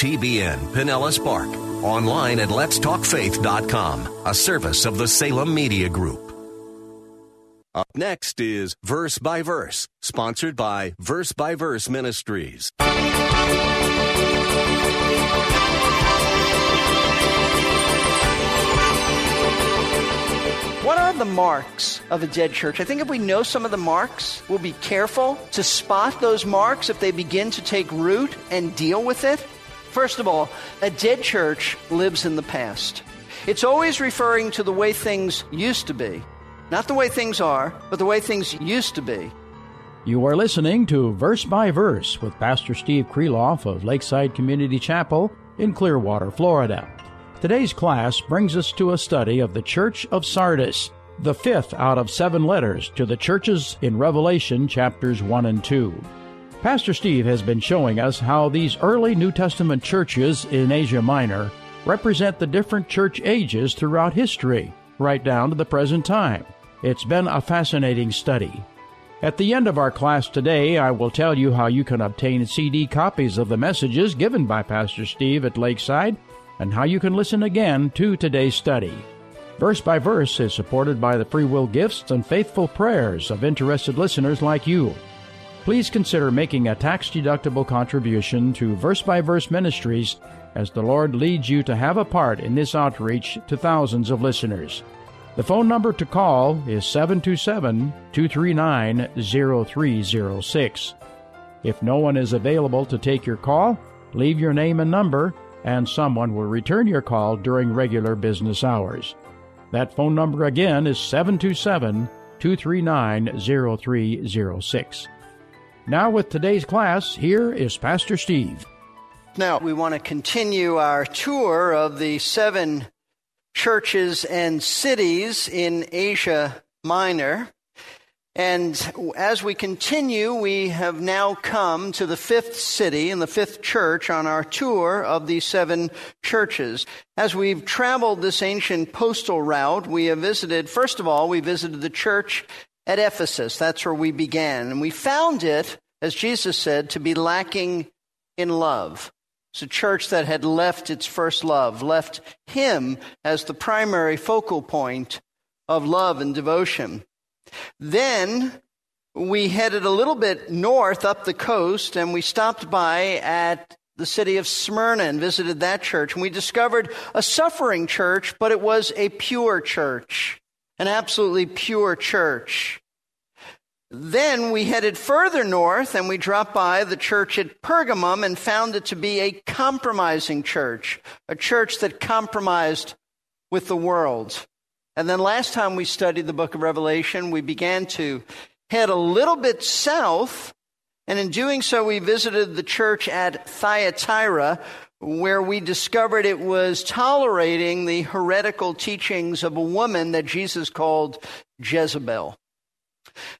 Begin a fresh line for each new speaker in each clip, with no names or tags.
TBN Pinellas Park. Online at letstalkfaith.com, a service of the Salem Media Group. Up next is Verse by Verse, sponsored by Verse by Verse Ministries.
What are the marks of a dead church? I think if we know some of the marks, we'll be careful to spot those marks if they begin to take root and deal with it. First of all, a dead church lives in the past. It's always referring to the way things used to be. Not the way things are, but the way things used to be.
You are listening to Verse by Verse with Pastor Steve Kreloff of Lakeside Community Chapel in Clearwater, Florida. Today's class brings us to a study of the Church of Sardis, the fifth out of seven letters to the churches in Revelation chapters 1 and 2. Pastor Steve has been showing us how these early New Testament churches in Asia Minor represent the different church ages throughout history, right down to the present time. It's been a fascinating study. At the end of our class today, I will tell you how you can obtain CD copies of the messages given by Pastor Steve at Lakeside and how you can listen again to today's study. Verse by Verse is supported by the free will gifts and faithful prayers of interested listeners like you. Please consider making a tax deductible contribution to Verse by Verse Ministries as the Lord leads you to have a part in this outreach to thousands of listeners. The phone number to call is 727 239 0306. If no one is available to take your call, leave your name and number, and someone will return your call during regular business hours. That phone number again is 727 239 0306. Now, with today's class, here is Pastor Steve.
Now, we want to continue our tour of the seven churches and cities in Asia Minor. And as we continue, we have now come to the fifth city and the fifth church on our tour of the seven churches. As we've traveled this ancient postal route, we have visited, first of all, we visited the church at Ephesus. That's where we began. And we found it, as Jesus said, to be lacking in love. It's a church that had left its first love, left Him as the primary focal point of love and devotion. Then we headed a little bit north up the coast and we stopped by at the city of Smyrna and visited that church. And we discovered a suffering church, but it was a pure church, an absolutely pure church. Then we headed further north and we dropped by the church at Pergamum and found it to be a compromising church, a church that compromised with the world. And then last time we studied the book of Revelation, we began to head a little bit south. And in doing so, we visited the church at Thyatira, where we discovered it was tolerating the heretical teachings of a woman that Jesus called Jezebel.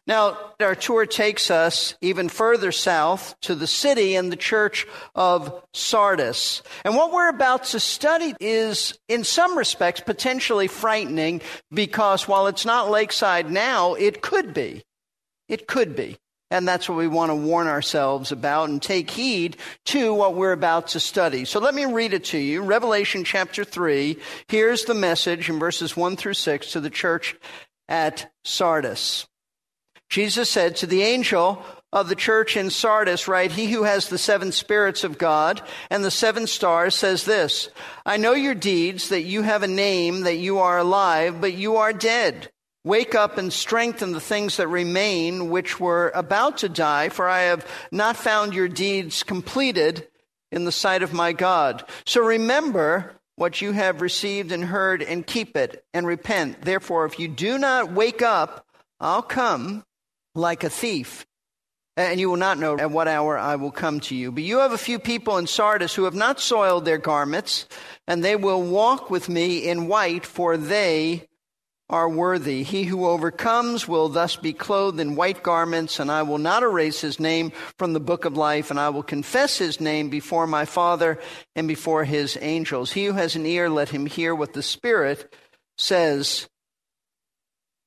Now, our tour takes us even further south to the city and the church of Sardis. And what we're about to study is, in some respects, potentially frightening because while it's not lakeside now, it could be. It could be. And that's what we want to warn ourselves about and take heed to what we're about to study. So let me read it to you. Revelation chapter 3. Here's the message in verses 1 through 6 to the church at Sardis. Jesus said to the angel of the church in Sardis, right, he who has the seven spirits of God and the seven stars says this, I know your deeds, that you have a name, that you are alive, but you are dead. Wake up and strengthen the things that remain, which were about to die, for I have not found your deeds completed in the sight of my God. So remember what you have received and heard and keep it and repent. Therefore, if you do not wake up, I'll come like a thief, and you will not know at what hour I will come to you. But you have a few people in Sardis who have not soiled their garments, and they will walk with me in white, for they are worthy. He who overcomes will thus be clothed in white garments, and I will not erase his name from the book of life, and I will confess his name before my Father and before his angels. He who has an ear, let him hear what the Spirit says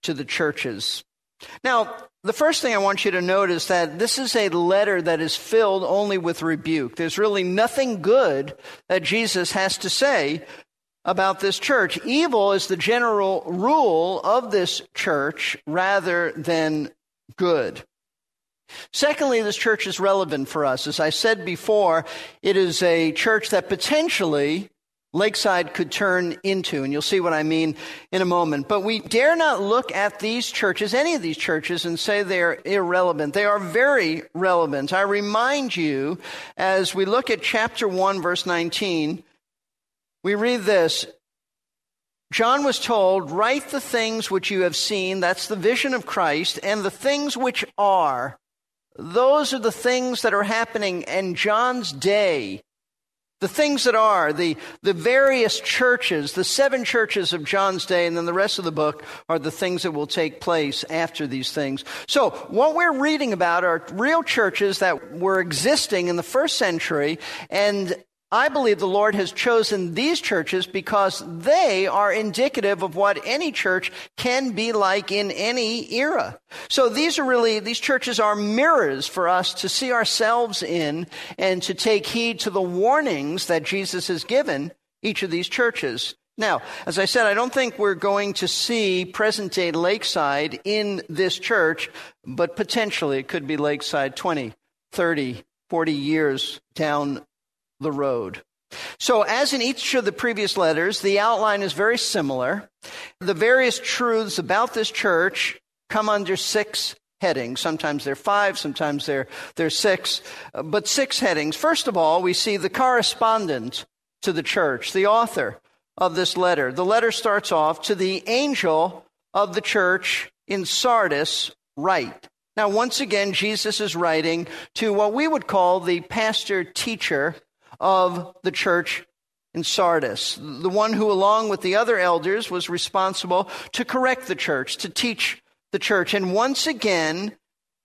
to the churches. Now, the first thing I want you to note is that this is a letter that is filled only with rebuke. There's really nothing good that Jesus has to say about this church. Evil is the general rule of this church rather than good. Secondly, this church is relevant for us. As I said before, it is a church that potentially Lakeside could turn into, and you'll see what I mean in a moment. But we dare not look at these churches, any of these churches, and say they're irrelevant. They are very relevant. I remind you, as we look at chapter 1, verse 19, we read this John was told, Write the things which you have seen, that's the vision of Christ, and the things which are. Those are the things that are happening in John's day the things that are, the, the various churches, the seven churches of John's day, and then the rest of the book are the things that will take place after these things. So, what we're reading about are real churches that were existing in the first century, and I believe the Lord has chosen these churches because they are indicative of what any church can be like in any era. So these are really, these churches are mirrors for us to see ourselves in and to take heed to the warnings that Jesus has given each of these churches. Now, as I said, I don't think we're going to see present day Lakeside in this church, but potentially it could be Lakeside 20, 30, 40 years down the road. So, as in each of the previous letters, the outline is very similar. The various truths about this church come under six headings. Sometimes they're five, sometimes they're, they're six, but six headings. First of all, we see the correspondent to the church, the author of this letter. The letter starts off to the angel of the church in Sardis, write. Now, once again, Jesus is writing to what we would call the pastor teacher of the church in Sardis, the one who, along with the other elders, was responsible to correct the church, to teach the church. And once again,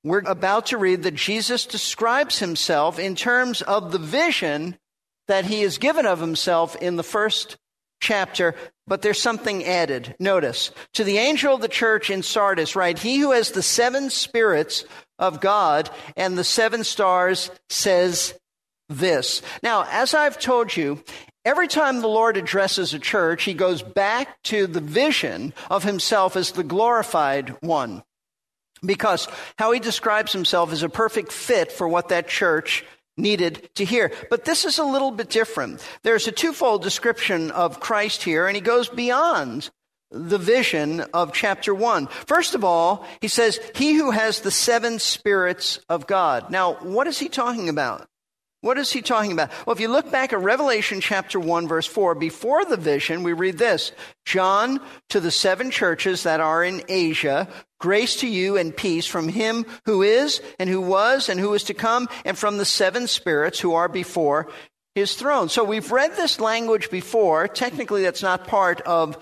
we're about to read that Jesus describes himself in terms of the vision that he has given of himself in the first chapter, but there's something added. Notice, to the angel of the church in Sardis, right? He who has the seven spirits of God and the seven stars says this. Now, as I've told you, every time the Lord addresses a church, he goes back to the vision of himself as the glorified one. Because how he describes himself is a perfect fit for what that church needed to hear. But this is a little bit different. There's a twofold description of Christ here, and he goes beyond the vision of chapter 1. First of all, he says, He who has the seven spirits of God. Now, what is he talking about? What is he talking about? Well, if you look back at Revelation chapter 1, verse 4, before the vision, we read this John to the seven churches that are in Asia, grace to you and peace from him who is, and who was, and who is to come, and from the seven spirits who are before his throne. So we've read this language before. Technically, that's not part of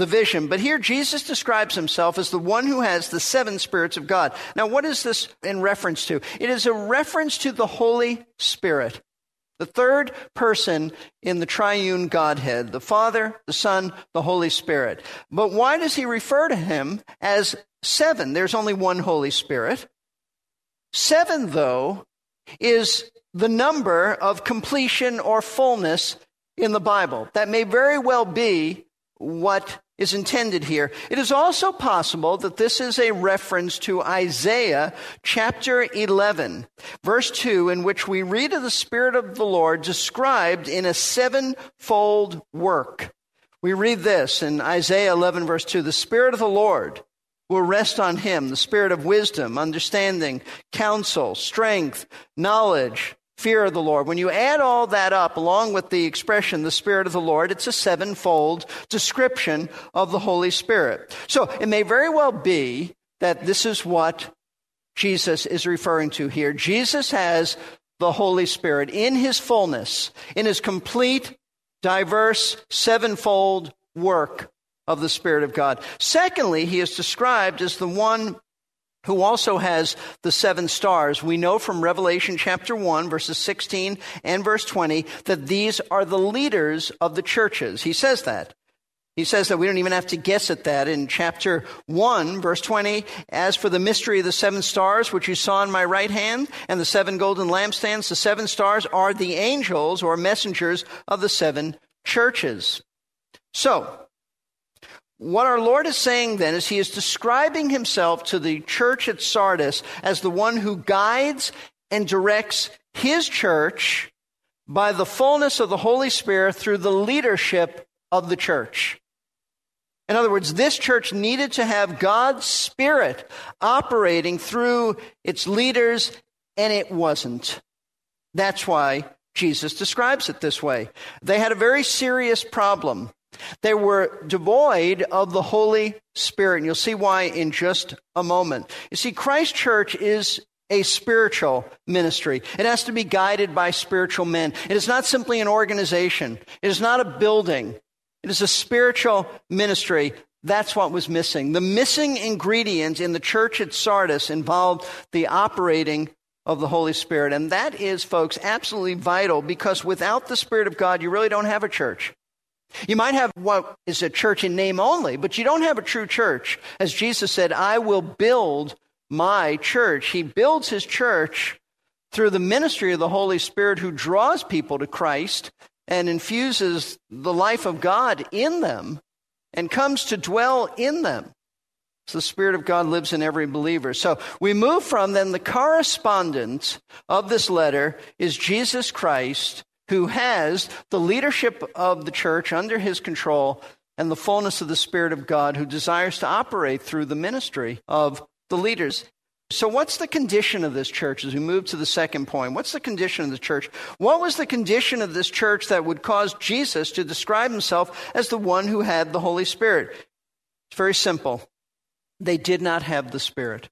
the vision. But here Jesus describes himself as the one who has the seven spirits of God. Now, what is this in reference to? It is a reference to the Holy Spirit, the third person in the triune Godhead, the Father, the Son, the Holy Spirit. But why does he refer to him as seven? There's only one Holy Spirit. Seven, though, is the number of completion or fullness in the Bible. That may very well be what is intended here. It is also possible that this is a reference to Isaiah chapter 11, verse 2, in which we read of the Spirit of the Lord described in a sevenfold work. We read this in Isaiah 11, verse 2 The Spirit of the Lord will rest on him, the Spirit of wisdom, understanding, counsel, strength, knowledge, fear of the Lord. When you add all that up, along with the expression, the Spirit of the Lord, it's a sevenfold description of the Holy Spirit. So it may very well be that this is what Jesus is referring to here. Jesus has the Holy Spirit in his fullness, in his complete, diverse, sevenfold work of the Spirit of God. Secondly, he is described as the one who also has the seven stars. We know from Revelation chapter 1, verses 16 and verse 20, that these are the leaders of the churches. He says that. He says that we don't even have to guess at that in chapter 1, verse 20. As for the mystery of the seven stars, which you saw in my right hand, and the seven golden lampstands, the seven stars are the angels or messengers of the seven churches. So, what our Lord is saying then is he is describing himself to the church at Sardis as the one who guides and directs his church by the fullness of the Holy Spirit through the leadership of the church. In other words, this church needed to have God's Spirit operating through its leaders, and it wasn't. That's why Jesus describes it this way. They had a very serious problem. They were devoid of the Holy Spirit. And you'll see why in just a moment. You see, Christ Church is a spiritual ministry. It has to be guided by spiritual men. It is not simply an organization. It is not a building. It is a spiritual ministry. That's what was missing. The missing ingredient in the church at Sardis involved the operating of the Holy Spirit. And that is, folks, absolutely vital because without the Spirit of God, you really don't have a church. You might have what is a church in name only, but you don't have a true church. As Jesus said, I will build my church. He builds his church through the ministry of the Holy Spirit who draws people to Christ and infuses the life of God in them and comes to dwell in them. So the Spirit of God lives in every believer. So we move from then the correspondent of this letter is Jesus Christ who has the leadership of the church under his control and the fullness of the Spirit of God who desires to operate through the ministry of the leaders. So, what's the condition of this church as we move to the second point? What's the condition of the church? What was the condition of this church that would cause Jesus to describe himself as the one who had the Holy Spirit? It's very simple. They did not have the Spirit.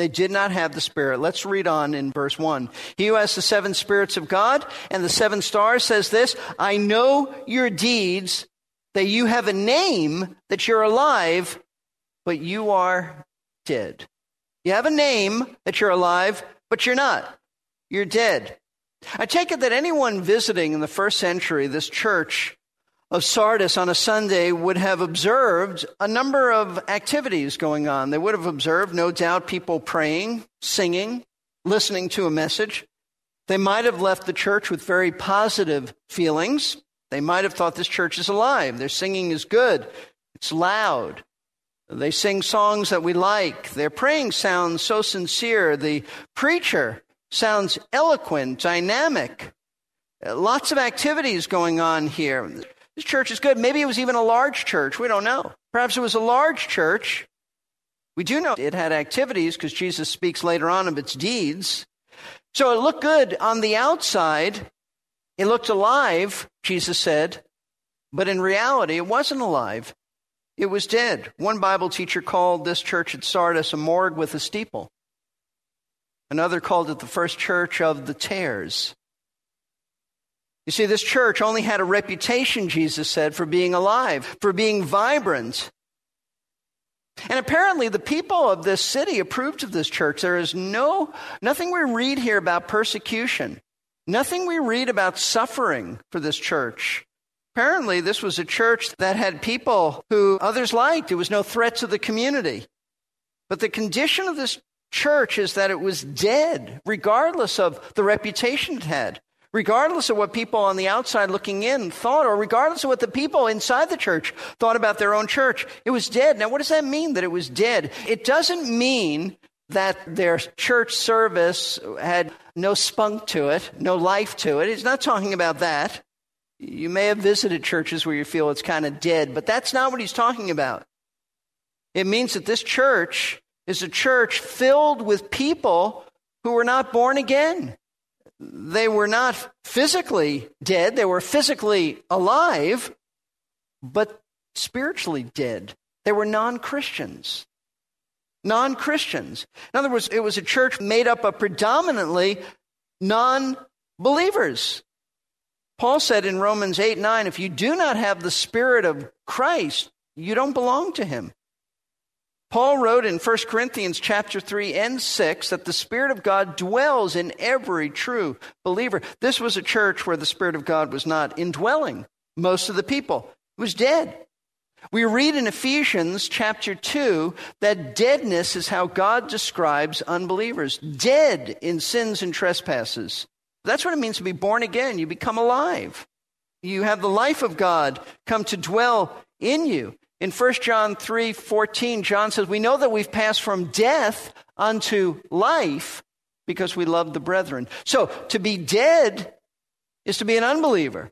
They did not have the Spirit. Let's read on in verse 1. He who has the seven spirits of God and the seven stars says this I know your deeds, that you have a name, that you're alive, but you are dead. You have a name that you're alive, but you're not. You're dead. I take it that anyone visiting in the first century this church of Sardis on a Sunday would have observed a number of activities going on. They would have observed, no doubt, people praying, singing, listening to a message. They might have left the church with very positive feelings. They might have thought this church is alive. Their singing is good. It's loud. They sing songs that we like. Their praying sounds so sincere. The preacher sounds eloquent, dynamic. Lots of activities going on here. This church is good. Maybe it was even a large church. We don't know. Perhaps it was a large church. We do know it had activities because Jesus speaks later on of its deeds. So it looked good on the outside. It looked alive, Jesus said, but in reality, it wasn't alive. It was dead. One Bible teacher called this church at Sardis a morgue with a steeple. Another called it the first church of the tares. You see, this church only had a reputation, Jesus said, for being alive, for being vibrant. And apparently the people of this city approved of this church. There is no, nothing we read here about persecution, nothing we read about suffering for this church. Apparently, this was a church that had people who others liked. There was no threat to the community. But the condition of this church is that it was dead, regardless of the reputation it had regardless of what people on the outside looking in thought, or regardless of what the people inside the church thought about their own church. It was dead. Now, what does that mean that it was dead? It doesn't mean that their church service had no spunk to it, no life to it. It's not talking about that. You may have visited churches where you feel it's kind of dead, but that's not what he's talking about. It means that this church is a church filled with people who were not born again. They were not physically dead, they were physically alive, but spiritually dead. They were non Christians. Non Christians. In other words, it was a church made up of predominantly non believers. Paul said in Romans 8 9, if you do not have the Spirit of Christ, you don't belong to him. Paul wrote in 1 Corinthians chapter 3 and 6 that the Spirit of God dwells in every true believer. This was a church where the Spirit of God was not indwelling most of the people. It was dead. We read in Ephesians chapter 2 that deadness is how God describes unbelievers dead in sins and trespasses. That's what it means to be born again. You become alive. You have the life of God come to dwell in you. In 1 John 3 14, John says, We know that we've passed from death unto life because we love the brethren. So to be dead is to be an unbeliever.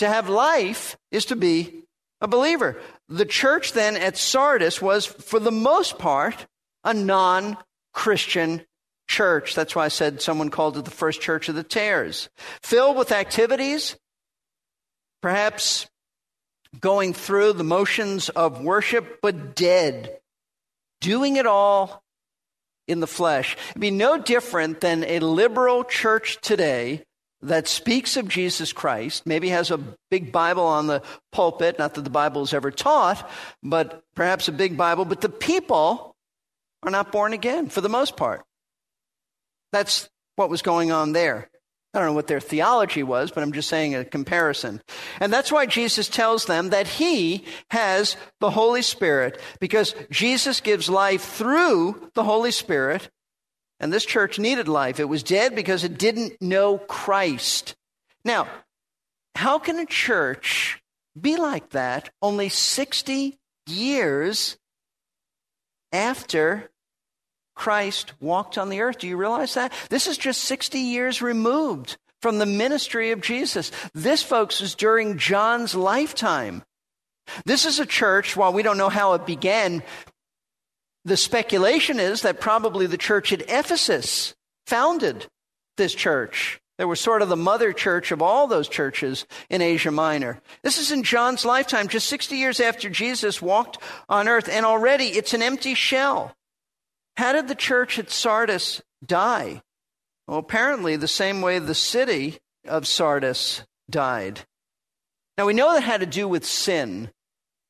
To have life is to be a believer. The church then at Sardis was, for the most part, a non Christian church. That's why I said someone called it the first church of the tares. Filled with activities, perhaps going through the motions of worship, but dead. Doing it all in the flesh. It'd be no different than a liberal church today that speaks of Jesus Christ, maybe has a big Bible on the pulpit, not that the Bible is ever taught, but perhaps a big Bible, but the people are not born again for the most part. That's what was going on there. I don't know what their theology was, but I'm just saying a comparison. And that's why Jesus tells them that he has the Holy Spirit, because Jesus gives life through the Holy Spirit, and this church needed life. It was dead because it didn't know Christ. Now, how can a church be like that only 60 years after Christ walked on the earth? Do you realize that? This is just 60 years removed from the ministry of Jesus. This, folks, is during John's lifetime. This is a church, while we don't know how it began, the speculation is that probably the church at Ephesus founded this church. They were sort of the mother church of all those churches in Asia Minor. This is in John's lifetime, just 60 years after Jesus walked on earth, and already it's an empty shell. How did the church at Sardis die? Well, apparently, the same way the city of Sardis died. Now, we know that had to do with sin.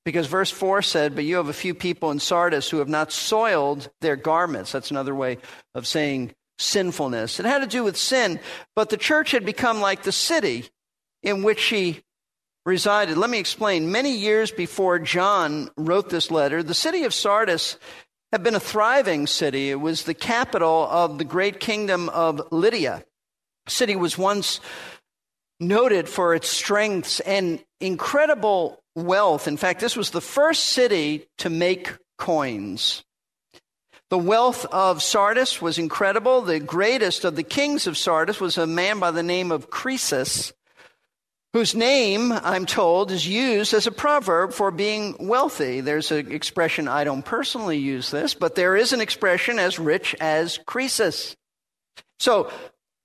Because verse 4 said, But you have a few people in Sardis who have not soiled their garments. That's another way of saying sinfulness. It had to do with sin, but the church had become like the city in which she resided. Let me explain. Many years before John wrote this letter, the city of Sardis had been a thriving city. It was the capital of the great kingdom of Lydia. The city was once noted for its strengths and incredible wealth. In fact, this was the first city to make coins. The wealth of Sardis was incredible. The greatest of the kings of Sardis was a man by the name of Croesus, whose name, I'm told, is used as a proverb for being wealthy. There's an expression, I don't personally use this, but there is an expression as rich as Croesus. So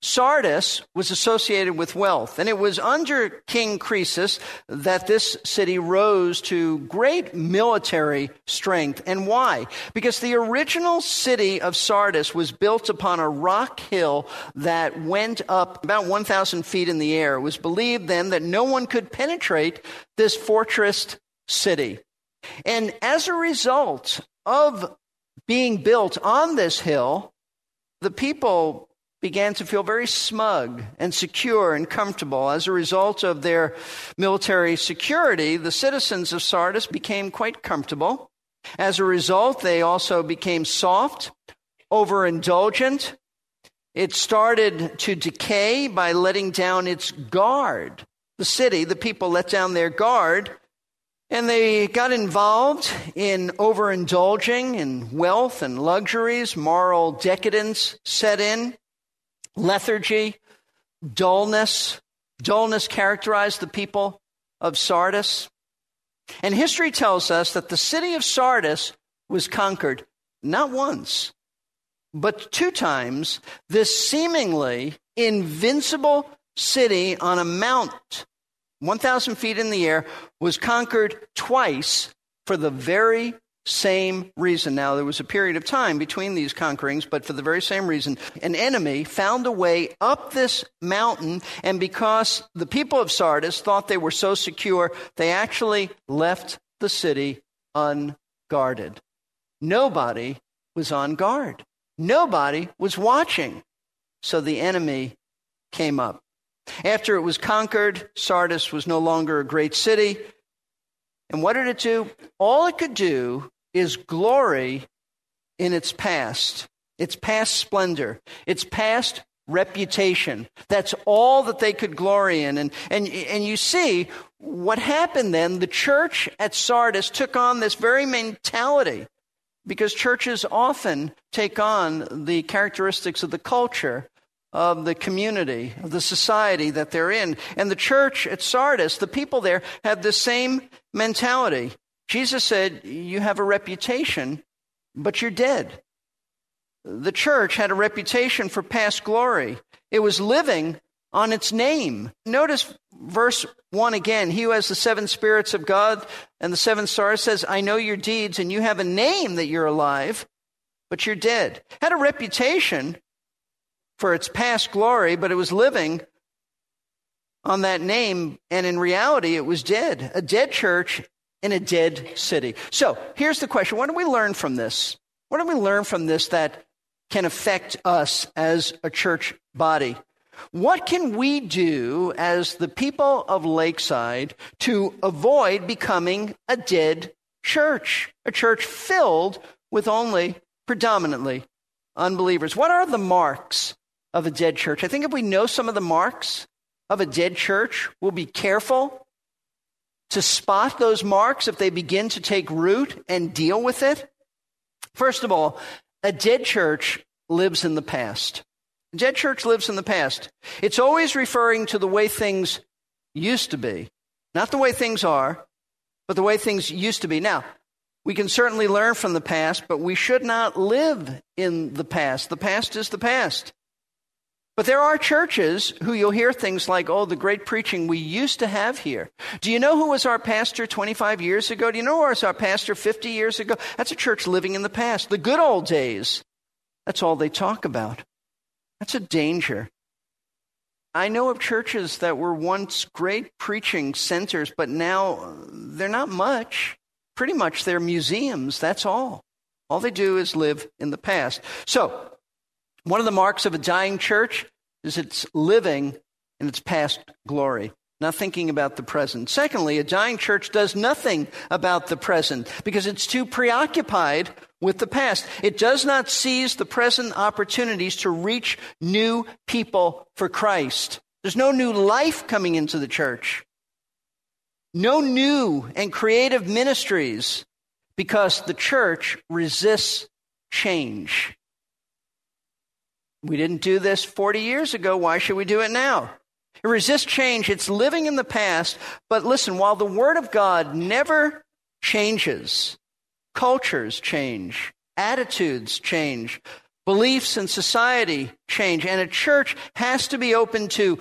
Sardis was associated with wealth, and it was under King Croesus that this city rose to great military strength. And why? Because the original city of Sardis was built upon a rock hill that went up about 1,000 feet in the air. It was believed then that no one could penetrate this fortress city. And as a result of being built on this hill, the people began to feel very smug and secure and comfortable. As a result of their military security, the citizens of Sardis became quite comfortable. As a result, they also became soft, overindulgent. It started to decay by letting down its guard. The city, the people let down their guard, and they got involved in overindulging in wealth and luxuries. Moral decadence set in lethargy, dullness. Dullness characterized the people of Sardis. And history tells us that the city of Sardis was conquered not once, but two times. This seemingly invincible city on a mount, 1,000 feet in the air, was conquered twice for the very same reason. Now, there was a period of time between these conquerings, but for the very same reason, an enemy found a way up this mountain, and because the people of Sardis thought they were so secure, they actually left the city unguarded. Nobody was on guard, nobody was watching. So the enemy came up. After it was conquered, Sardis was no longer a great city. And what did it do? All it could do is glory in its past, its past splendor, its past reputation. That's all that they could glory in. And, and, and you see what happened then, the church at Sardis took on this very mentality because churches often take on the characteristics of the culture of the community, of the society that they're in. And the church at Sardis, the people there, had the same mentality. Jesus said, You have a reputation, but you're dead. The church had a reputation for past glory, it was living on its name. Notice verse 1 again. He who has the seven spirits of God and the seven stars says, I know your deeds, and you have a name that you're alive, but you're dead. Had a reputation for its past glory, but it was living on that name, and in reality, it was dead. A dead church in a dead city. So here's the question What do we learn from this? What do we learn from this that can affect us as a church body? What can we do as the people of Lakeside to avoid becoming a dead church? A church filled with only predominantly unbelievers. What are the marks of a dead church? I think if we know some of the marks of a dead church, we'll be careful to spot those marks if they begin to take root and deal with it. First of all, a dead church lives in the past. A dead church lives in the past. It's always referring to the way things used to be, not the way things are, but the way things used to be. Now, we can certainly learn from the past, but we should not live in the past. The past is the past. But there are churches who you'll hear things like, oh, the great preaching we used to have here. Do you know who was our pastor 25 years ago? Do you know who was our pastor 50 years ago? That's a church living in the past, the good old days. That's all they talk about. That's a danger. I know of churches that were once great preaching centers, but now they're not much. Pretty much they're museums, that's all. All they do is live in the past. So, one of the marks of a dying church is it's living in its past glory, not thinking about the present. Secondly, a dying church does nothing about the present because it's too preoccupied with the past. It does not seize the present opportunities to reach new people for Christ. There's no new life coming into the church. No new and creative ministries because the church resists change. We didn't do this 40 years ago. Why should we do it now? It resists change. It's living in the past. But listen, while the Word of God never changes, cultures change, attitudes change, beliefs in society change, and a church has to be open to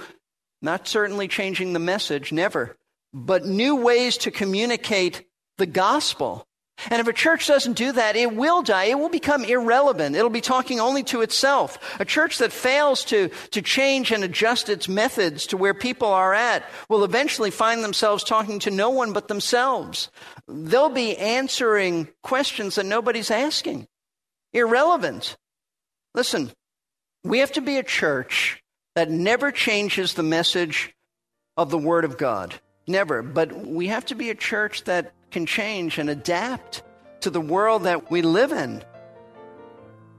not certainly changing the message, never, but new ways to communicate the gospel and if a church doesn't do that, it will die. It will become irrelevant. It'll be talking only to itself. A church that fails to, to change and adjust its methods to where people are at will eventually find themselves talking to no one but themselves. They'll be answering questions that nobody's asking. Irrelevant. Listen, we have to be a church that never changes the message of the Word of God. Never. But we have to be a church that can change and adapt to the world that we live in.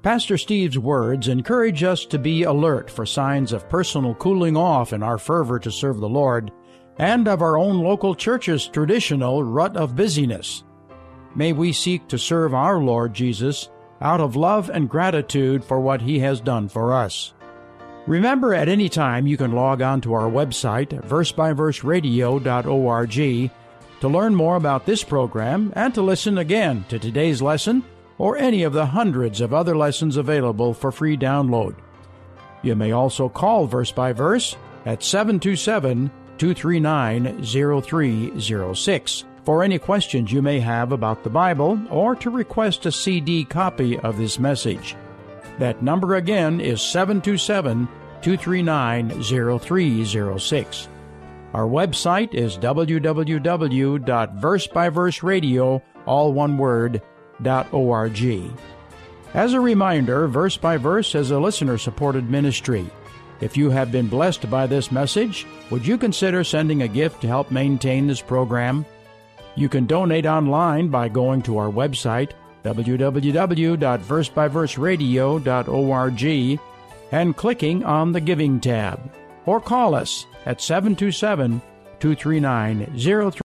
Pastor Steve's words encourage us to be alert for signs of personal cooling off in our fervor to serve the Lord and of our own local church's traditional rut of busyness. May we seek to serve our Lord Jesus out of love and gratitude for what he has done for us. Remember, at any time you can log on to our website, versebyverseradio.org, to learn more about this program and to listen again to today's lesson or any of the hundreds of other lessons available for free download. You may also call Verse by Verse at 727 239 0306 for any questions you may have about the Bible or to request a CD copy of this message. That number again is 727 239 0306. Our website is www.versebyverseradio, all one word, .org. As a reminder, Verse by Verse is a listener supported ministry. If you have been blessed by this message, would you consider sending a gift to help maintain this program? You can donate online by going to our website, www.versebyverseradio.org, and clicking on the Giving tab. Or call us at 727 239 03.